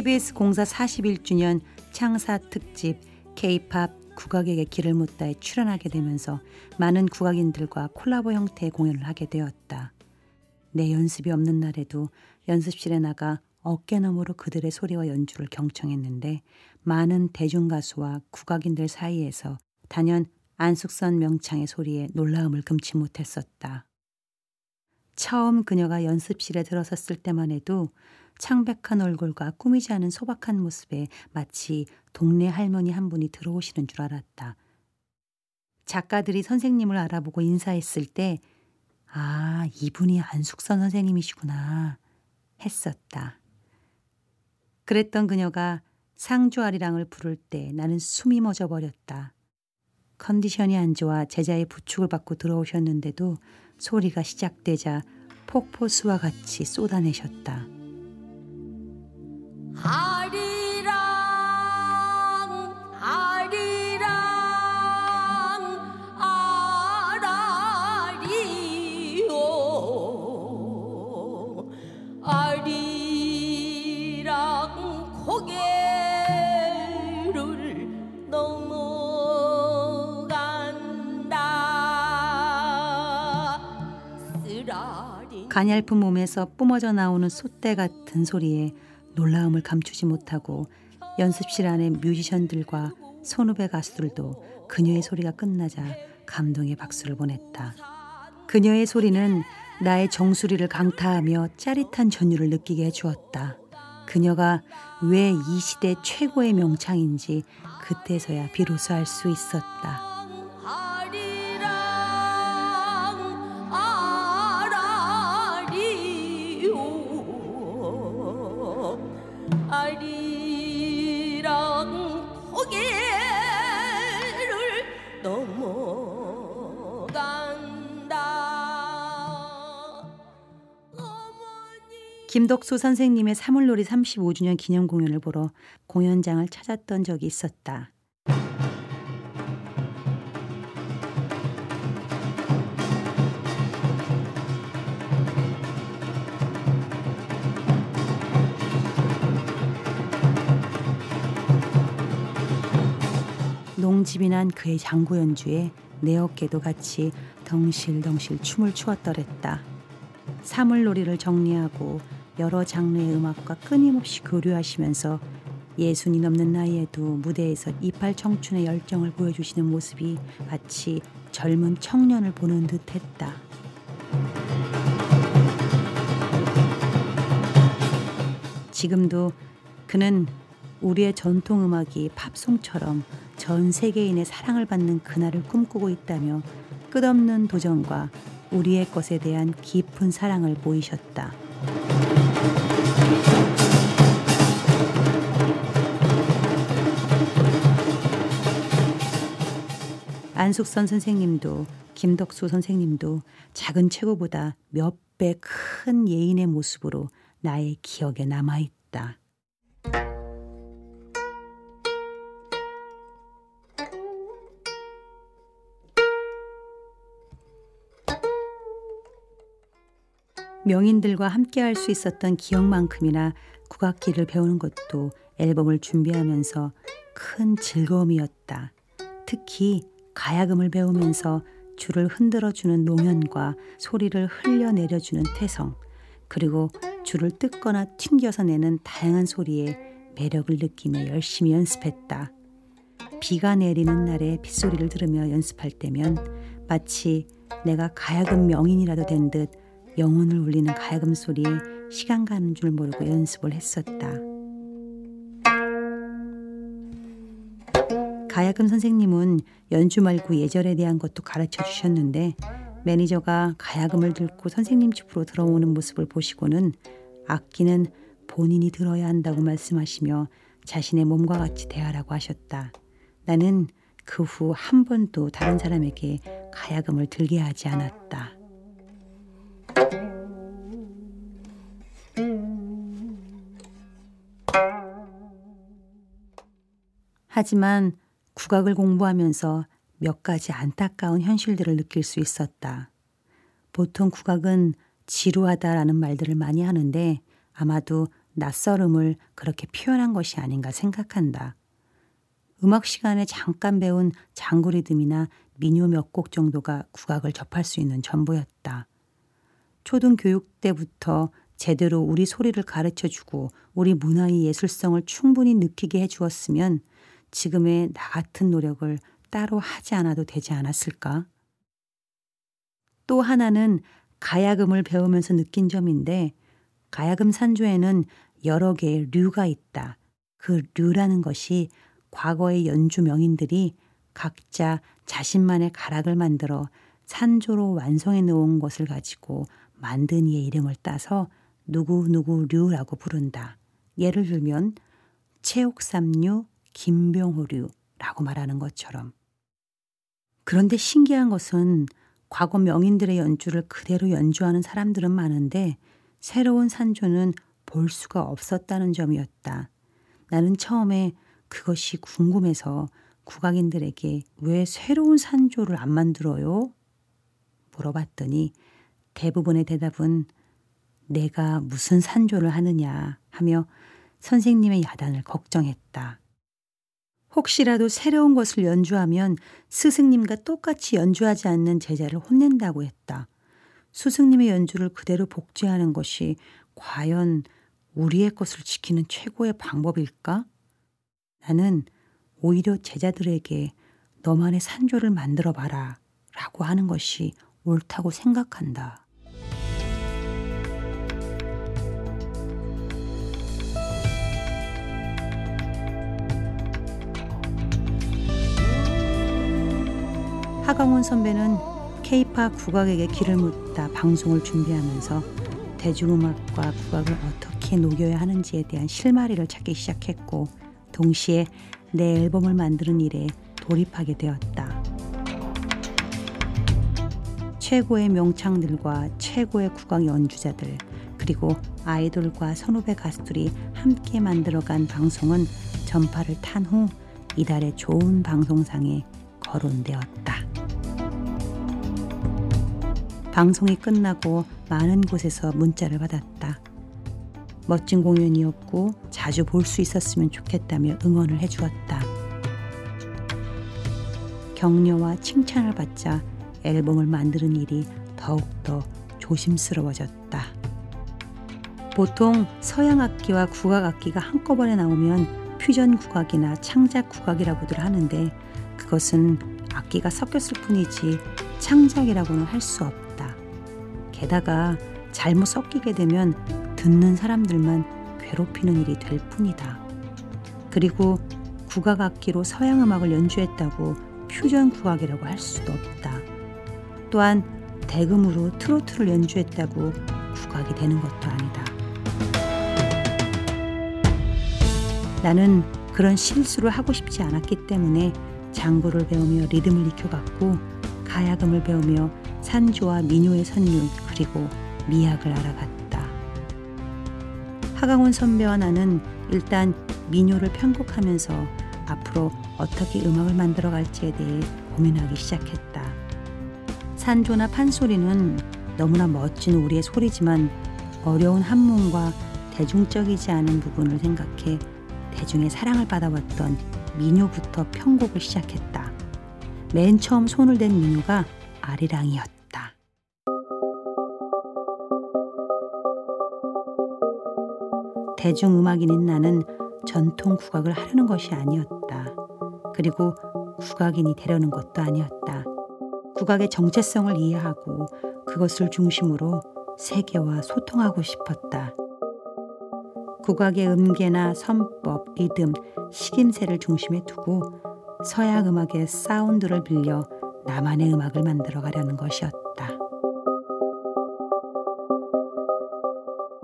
KBS 공사 41주년 창사 특집 K-팝 국악에게 길을 묻다에 출연하게 되면서 많은 국악인들과 콜라보 형태의 공연을 하게 되었다. 내 연습이 없는 날에도 연습실에 나가 어깨너머로 그들의 소리와 연주를 경청했는데 많은 대중가수와 국악인들 사이에서 단연 안숙선 명창의 소리에 놀라움을 금치 못했었다. 처음 그녀가 연습실에 들어섰을 때만 해도 창백한 얼굴과 꾸미지 않은 소박한 모습에 마치 동네 할머니 한 분이 들어오시는 줄 알았다. 작가들이 선생님을 알아보고 인사했을 때, 아, 이분이 안숙선 선생님이시구나, 했었다. 그랬던 그녀가 상주 아리랑을 부를 때 나는 숨이 멎어 버렸다. 컨디션이 안 좋아 제자의 부축을 받고 들어오셨는데도 소리가 시작되자 폭포수와 같이 쏟아내셨다. 아리랑 아리랑 아라리오. 아리랑 고개를 넘어간다. 가냘픈 몸에서 뿜어져 나오는 솥대 같은 소리에 놀라움을 감추지 못하고 연습실 안의 뮤지션들과 선후배 가수들도 그녀의 소리가 끝나자 감동의 박수를 보냈다. 그녀의 소리는 나의 정수리를 강타하며 짜릿한 전율을 느끼게 해주었다. 그녀가 왜 이 시대 최고의 명창인지 그때서야 비로소 알 수 있었다. 김덕수 선생님의 사물놀이 35주년 기념 공연을 보러 공연장을 찾았던 적이 있었다. 농집이 난 그의 장구 연주에 내 어깨도 같이 덩실덩실 춤을 추었더랬다. 사물놀이를 정리하고 여러 장르의 음악과 끊임없이 교류하시면서 예순이 넘는 나이에도 무대에서 이팔 청춘의 열정을 보여주시는 모습이 마치 젊은 청년을 보는 듯했다. 지금도 그는 우리의 전통 음악이 팝송처럼 전 세계인의 사랑을 받는 그날을 꿈꾸고 있다며 끝없는 도전과 우리의 것에 대한 깊은 사랑을 보이셨다. 안숙선 선생님도 김덕수 선생님도 작은 체구보다 몇 배 큰 예인의 모습으로 나의 기억에 남아 있다. 명인들과 함께 할 수 있었던 기억만큼이나 국악기를 배우는 것도 앨범을 준비하면서 큰 즐거움이었다. 특히 가야금을 배우면서 줄을 흔들어주는 노면과 소리를 흘려내려주는 태성, 그리고 줄을 뜯거나 튕겨서 내는 다양한 소리에 매력을 느끼며 열심히 연습했다. 비가 내리는 날에 빗소리를 들으며 연습할 때면 마치 내가 가야금 명인이라도 된 듯 영혼을 울리는 가야금 소리에 시간 가는 줄 모르고 연습을 했었다. 가야금 선생님은 연주 말고 예절에 대한 것도 가르쳐 주셨는데 매니저가 가야금을 들고 선생님 집으로 들어오는 모습을 보시고는 악기는 본인이 들어야 한다고 말씀하시며 자신의 몸과 같이 대하라고 하셨다. 나는 그 후 한 번도 다른 사람에게 가야금을 들게 하지 않았다. 하지만 국악을 공부하면서 몇 가지 안타까운 현실들을 느낄 수 있었다. 보통 국악은 지루하다라는 말들을 많이 하는데 아마도 낯설음을 그렇게 표현한 것이 아닌가 생각한다. 음악 시간에 잠깐 배운 장구 리듬이나 민요 몇 곡 정도가 국악을 접할 수 있는 전부였다. 초등 교육 때부터 제대로 우리 소리를 가르쳐 주고 우리 문화의 예술성을 충분히 느끼게 해 주었으면 지금의 나 같은 노력을 따로 하지 않아도 되지 않았을까? 또 하나는 가야금을 배우면서 느낀 점인데 가야금 산조에는 여러 개의 류가 있다. 그 류라는 것이 과거의 연주 명인들이 각자 자신만의 가락을 만들어 산조로 완성해 놓은 것을 가지고 만든 이의 이름을 따서 누구누구 류라고 부른다. 예를 들면 최옥삼류, 김병호류라고 말하는 것처럼. 그런데 신기한 것은 과거 명인들의 연주를 그대로 연주하는 사람들은 많은데 새로운 산조는 볼 수가 없었다는 점이었다. 나는 처음에 그것이 궁금해서 국악인들에게 왜 새로운 산조를 안 만들어요? 물어봤더니 대부분의 대답은 내가 무슨 산조를 하느냐 하며 선생님의 야단을 걱정했다. 혹시라도 새로운 것을 연주하면 스승님과 똑같이 연주하지 않는 제자를 혼낸다고 했다. 스승님의 연주를 그대로 복제하는 것이 과연 우리의 것을 지키는 최고의 방법일까? 나는 오히려 제자들에게 너만의 산조를 만들어 봐라 라고 하는 것이 옳다고 생각한다. 하강원 선배는 케이팝 국악에게 길을 묻다 방송을 준비하면서 대중음악과 국악을 어떻게 녹여야 하는지에 대한 실마리를 찾기 시작했고 동시에 내 앨범을 만드는 일에 돌입하게 되었다. 최고의 명창들과 최고의 국악 연주자들 그리고 아이돌과 선후배 가수들이 함께 만들어간 방송은 전파를 탄 후 이달의 좋은 방송상에 거론되었다. 방송이 끝나고 많은 곳에서 문자를 받았다. 멋진 공연이었고 자주 볼 수 있었으면 좋겠다며 응원을 해주었다. 격려와 칭찬을 받자 앨범을 만드는 일이 더욱더 조심스러워졌다. 보통 서양 악기와 국악 악기가 한꺼번에 나오면 퓨전 국악이나 창작 국악이라고들 하는데 그것은 악기가 섞였을 뿐이지 창작이라고는 할 수 없다. 게다가 잘못 섞이게 되면 듣는 사람들만 괴롭히는 일이 될 뿐이다. 그리고 국악 악기로 서양 음악을 연주했다고 퓨전 국악이라고 할 수도 없다. 또한 대금으로 트로트를 연주했다고 국악이 되는 것도 아니다. 나는 그런 실수를 하고 싶지 않았기 때문에 장구를 배우며 리듬을 익혀갔고 가야금을 배우며 산조와 민요의 선율 그리고 미학을 알아갔다. 하강원 선배와 나는 일단 민요를 편곡하면서 앞으로 어떻게 음악을 만들어 갈지에 대해 고민하기 시작했다. 산조나 판소리는 너무나 멋진 우리의 소리지만 어려운 한문과 대중적이지 않은 부분을 생각해 대중의 사랑을 받아왔던 민요부터 편곡을 시작했다. 맨 처음 손을 댄 민요가 아리랑이었다. 대중음악인인 나는 전통 국악을 하려는 것이 아니었다. 그리고 국악인이 되려는 것도 아니었다. 국악의 정체성을 이해하고 그것을 중심으로 세계와 소통하고 싶었다. 국악의 음계나 선법, 리듬, 식임새를 중심에 두고 서양 음악의 사운드를 빌려 나만의 음악을 만들어 가려는 것이었다.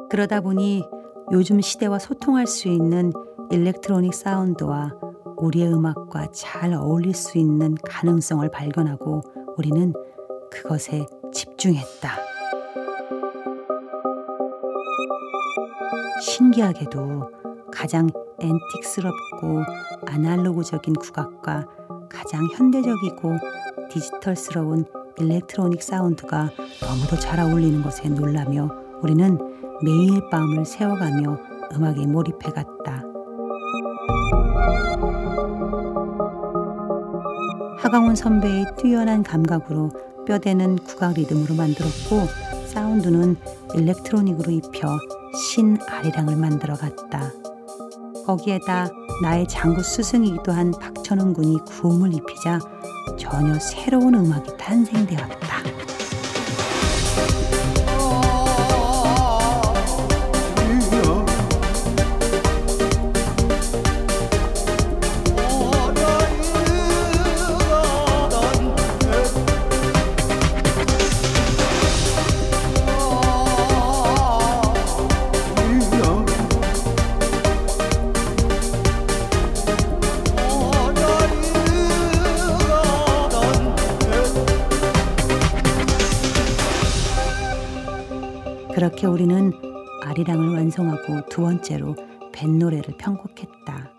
그러다 보니 요즘 시대와 소통할 수 있는 일렉트로닉 사운드와 우리의 음악과 잘 어울릴 수 있는 가능성을 발견하고 우리는 그것에 집중했다. 신기하게도 가장 앤틱스럽고 아날로그적인 국악과 가장 현대적이고 디지털스러운 일렉트로닉 사운드가 너무도 잘 어울리는 것에 놀라며 우리는 매일 밤을 새워가며 음악에 몰입해 갔다. 하강훈 선배의 뛰어난 감각으로 뼈대는 국악 리듬으로 만들었고 사운드는 일렉트로닉으로 입혀 신 아리랑을 만들어 갔다. 거기에다 나의 장구 스승이기도 한 박천원 군이 구음을 입히자 전혀 새로운 음악이 탄생되었다. 그렇게 우리는 아리랑을 완성하고 두 번째로 뱃노래를 편곡했다.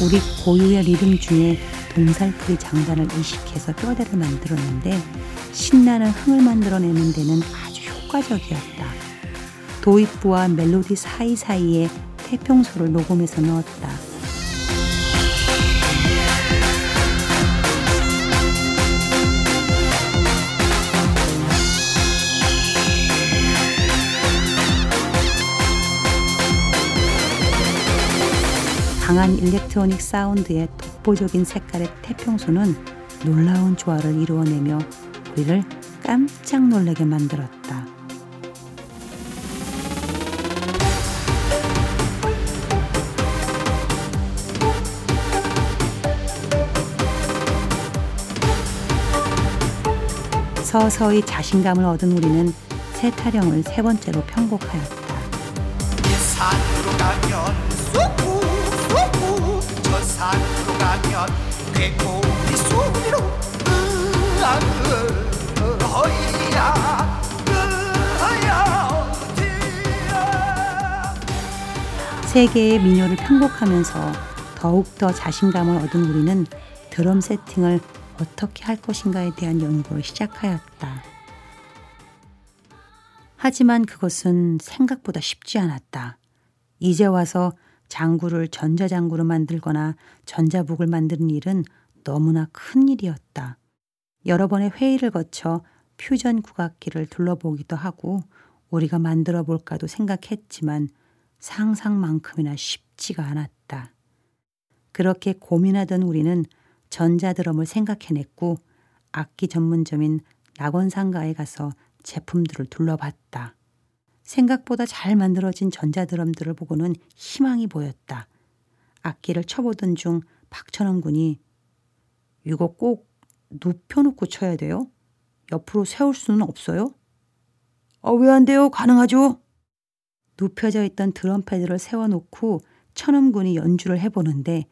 우리 고유의 리듬 중에 동살풀이 장단을 이식해서 뼈대를 만들었는데 신나는 흥을 만들어내는 데는 아주 효과적이었다. 도입부와 멜로디 사이사이에 태평소를 녹음해서 넣었다. 강한 일렉트로닉 사운드의 독보적인 색깔의 태평소는 놀라운 조화를 이루어내며 우리를 깜짝 놀라게 만들었다. 서서히 자신감을 얻은 우리는 새 타령을 세 번째로 편곡하였다. 산으로 가면 쏘고 쏘고 저 산으로 가면 개꼬리 소리로 으아으 어이야 으아야 어디야 세 개의 민요를 편곡하면서 더욱더 자신감을 얻은 우리는 드럼 세팅을 어떻게 할 것인가에 대한 연구를 시작하였다. 하지만 그것은 생각보다 쉽지 않았다. 이제 와서 장구를 전자장구로 만들거나 전자북을 만드는 일은 너무나 큰 일이었다. 여러 번의 회의를 거쳐 퓨전 국악기를 둘러보기도 하고 우리가 만들어 볼까도 생각했지만 상상만큼이나 쉽지가 않았다. 그렇게 고민하던 우리는 전자드럼을 생각해냈고 악기 전문점인 낙원상가에 가서 제품들을 둘러봤다. 생각보다 잘 만들어진 전자드럼들을 보고는 희망이 보였다. 악기를 쳐보던 중 박천원 군이 이거 꼭 눕혀놓고 쳐야 돼요? 옆으로 세울 수는 없어요? 아, 왜 안 돼요? 가능하죠? 눕혀져 있던 드럼 패드를 세워놓고 천원 군이 연주를 해보는데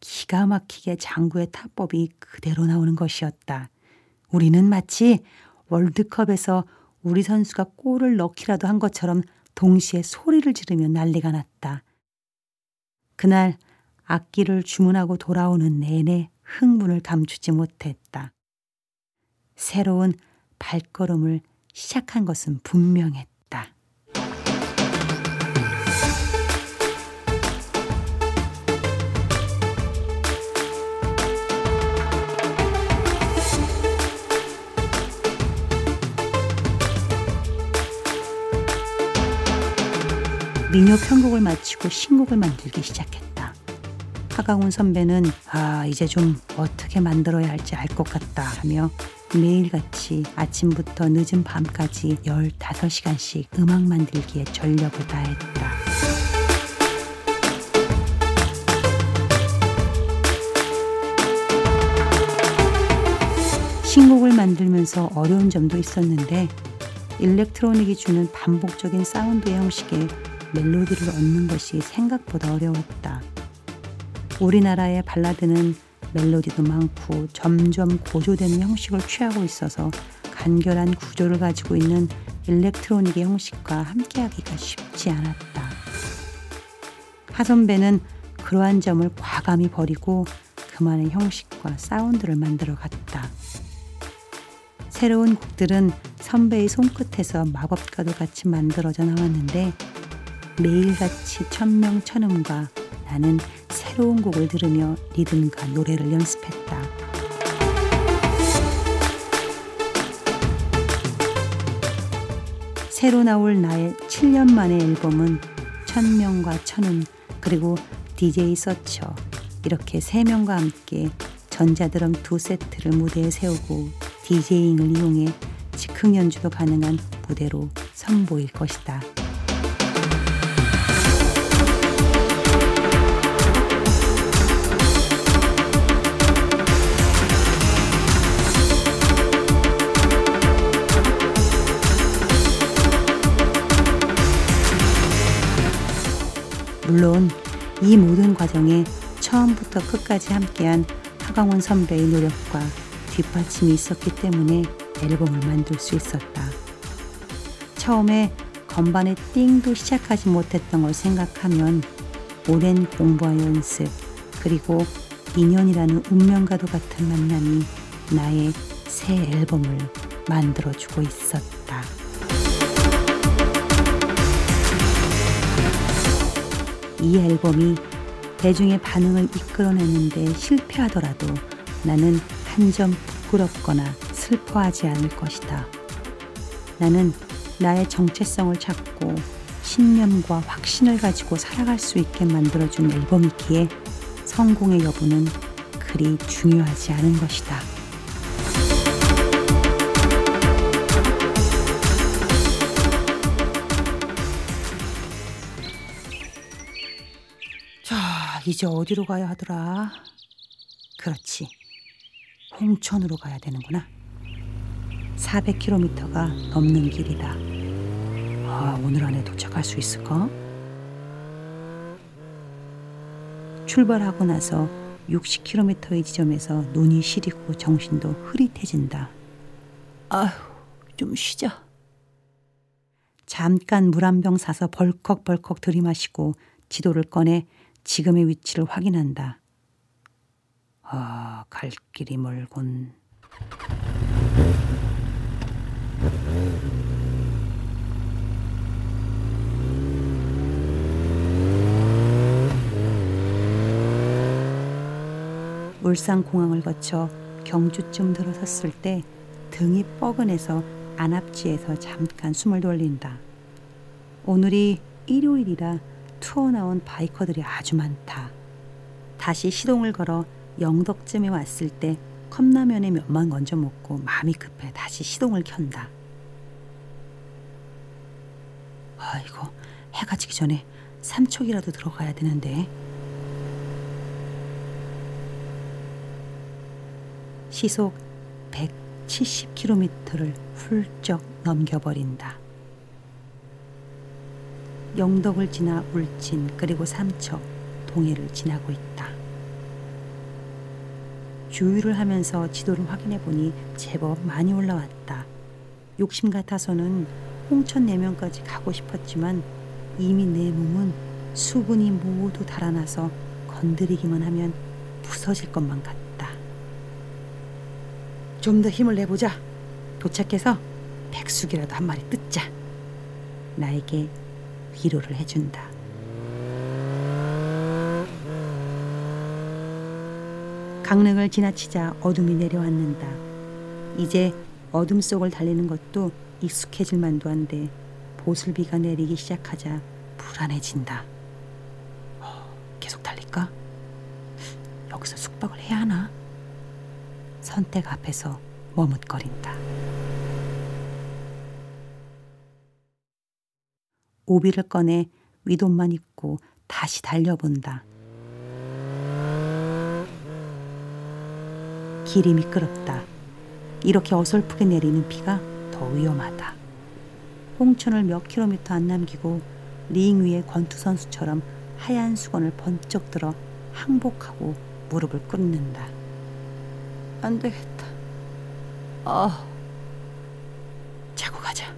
기가 막히게 장구의 타법이 그대로 나오는 것이었다. 우리는 마치 월드컵에서 우리 선수가 골을 넣기라도 한 것처럼 동시에 소리를 지르며 난리가 났다. 그날 악기를 주문하고 돌아오는 내내 흥분을 감추지 못했다. 새로운 발걸음을 시작한 것은 분명했다. 민요 편곡을 마치고 신곡을 만들기 시작했다. 하강훈 선배는 아 이제 좀 어떻게 만들어야 할지 알 것 같다 하며 매일같이 아침부터 늦은 밤까지 15시간씩 음악 만들기에 전력을 다했다. 신곡을 만들면서 어려운 점도 있었는데 electronic이 주는 반복적인 사운드 형식에 멜로디를 얹는 것이 생각보다 어려웠다. 우리나라의 발라드는 멜로디도 많고 점점 고조되는 형식을 취하고 있어서 간결한 구조를 가지고 있는 electronic의 형식과 함께하기가 쉽지 않았다. 하 선배는 그러한 점을 과감히 버리고 그만의 형식과 사운드를 만들어 갔다. 새로운 곡들은 선배의 손끝에서 마법과도 같이 만들어져 나왔는데 매일같이 천명 천음과 나는 새로운 곡을 들으며 리듬과 노래를 연습했다. 새로 나올 나의 7년 만의 앨범은 천명과 천음 그리고 DJ 서처 이렇게 세 명과 함께 전자드럼 두 세트를 무대에 세우고 DJ잉을 이용해 즉흥 연주도 가능한 무대로 선보일 것이다. 물론 이 모든 과정에 처음부터 끝까지 함께한 하강원 선배의 노력과 뒷받침이 있었기 때문에 앨범을 만들 수 있었다. 처음에 건반의 띵도 시작하지 못했던 걸 생각하면 오랜 공부와 연습 그리고 인연이라는 운명과도 같은 만남이 나의 새 앨범을 만들어주고 있었다. 이 앨범이 대중의 반응을 이끌어내는데 실패하더라도 나는 한 점 부끄럽거나 슬퍼하지 않을 것이다. 나는 나의 정체성을 찾고 신념과 확신을 가지고 살아갈 수 있게 만들어준 앨범이기에 성공의 여부는 그리 중요하지 않은 것이다. 이제 어디로 가야 하더라? 그렇지. 홍천으로 가야 되는구나. 400km가 넘는 길이다. 아, 오늘 안에 도착할 수 있을까? 출발하고 나서 60km의 지점에서 눈이 시리고 정신도 흐릿해진다. 아휴, 좀 쉬자. 잠깐 물 한 병 사서 벌컥벌컥 들이마시고 지도를 꺼내 지금의 위치를 확인한다. 아, 갈 길이 멀군. 울산 공항을 거쳐 경주쯤 들어섰을 때 등이 뻐근해서 안압지에서 잠깐 숨을 돌린다. 오늘이 일요일이라 투어 나온 바이커들이 아주 많다. 다시 시동을 걸어 영덕쯤에 왔을 때 컵라면에 몇만 건져 먹고 마음이 급해 다시 시동을 켠다. 아이고 해가 지기 전에 삼척이라도 들어가야 되는데. 시속 170km를 훌쩍 넘겨버린다. 영덕을 지나 울진 그리고 삼척, 동해를 지나고 있다. 주유를 하면서 지도를 확인해 보니 제법 많이 올라왔다. 욕심 같아서는 홍천 내면까지 가고 싶었지만 이미 내 몸은 수분이 모두 달아나서 건드리기만 하면 부서질 것만 같다. 좀 더 힘을 내보자. 도착해서 백숙이라도 한 마리 뜯자. 나에게 위로를 해준다. 강릉을 지나치자 어둠이 내려왔는다. 이제 어둠 속을 달리는 것도 익숙해질 만도 한데 보슬비가 내리기 시작하자 불안해진다. 어, 계속 달릴까? 여기서 숙박을 해야 하나? 선택 앞에서 머뭇거린다. 오비를 꺼내 윗옷만 입고 다시 달려본다. 길이 미끄럽다. 이렇게 어설프게 내리는 비가 더 위험하다. 홍천을 몇 킬로미터 안 남기고 링 위에 권투 선수처럼 하얀 수건을 번쩍 들어 항복하고 무릎을 꿇는다. 안 되겠다. 아, 자고 가자.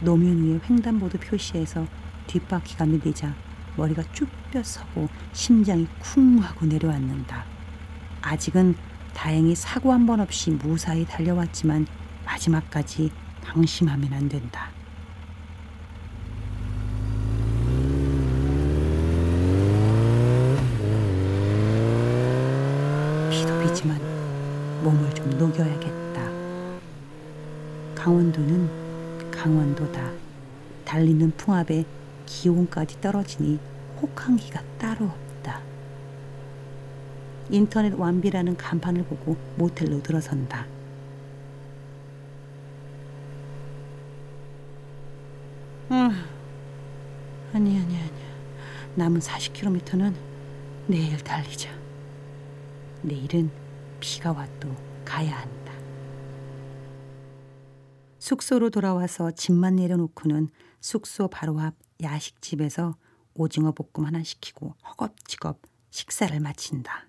노면 위에 횡단보도 표시에서 뒷바퀴가 밀리자 머리가 쭉 뼈서고 심장이 쿵 하고 내려앉는다. 아직은 다행히 사고 한 번 없이 무사히 달려왔지만 마지막까지 방심하면 안 된다. 비도 비지만 몸을 좀 녹여야겠다. 강원도는 강원도다. 달리는 풍압에 기온까지 떨어지니 혹한기가 따로 없다. 인터넷 완비라는 간판을 보고 모텔로 들어선다. 아, 아니 아니 아니야. 남은 40km는 내일 달리자. 내일은 비가 와도 가야 한다. 숙소로 돌아와서 짐만 내려놓고는 숙소 바로 앞 야식집에서 오징어 볶음 하나 시키고 허겁지겁 식사를 마친다.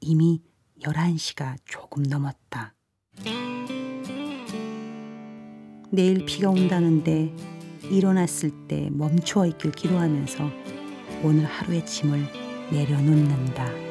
이미 11시가 조금 넘었다. 내일 비가 온다는데 일어났을 때 멈추어 있길 기도하면서 오늘 하루의 짐을 내려놓는다.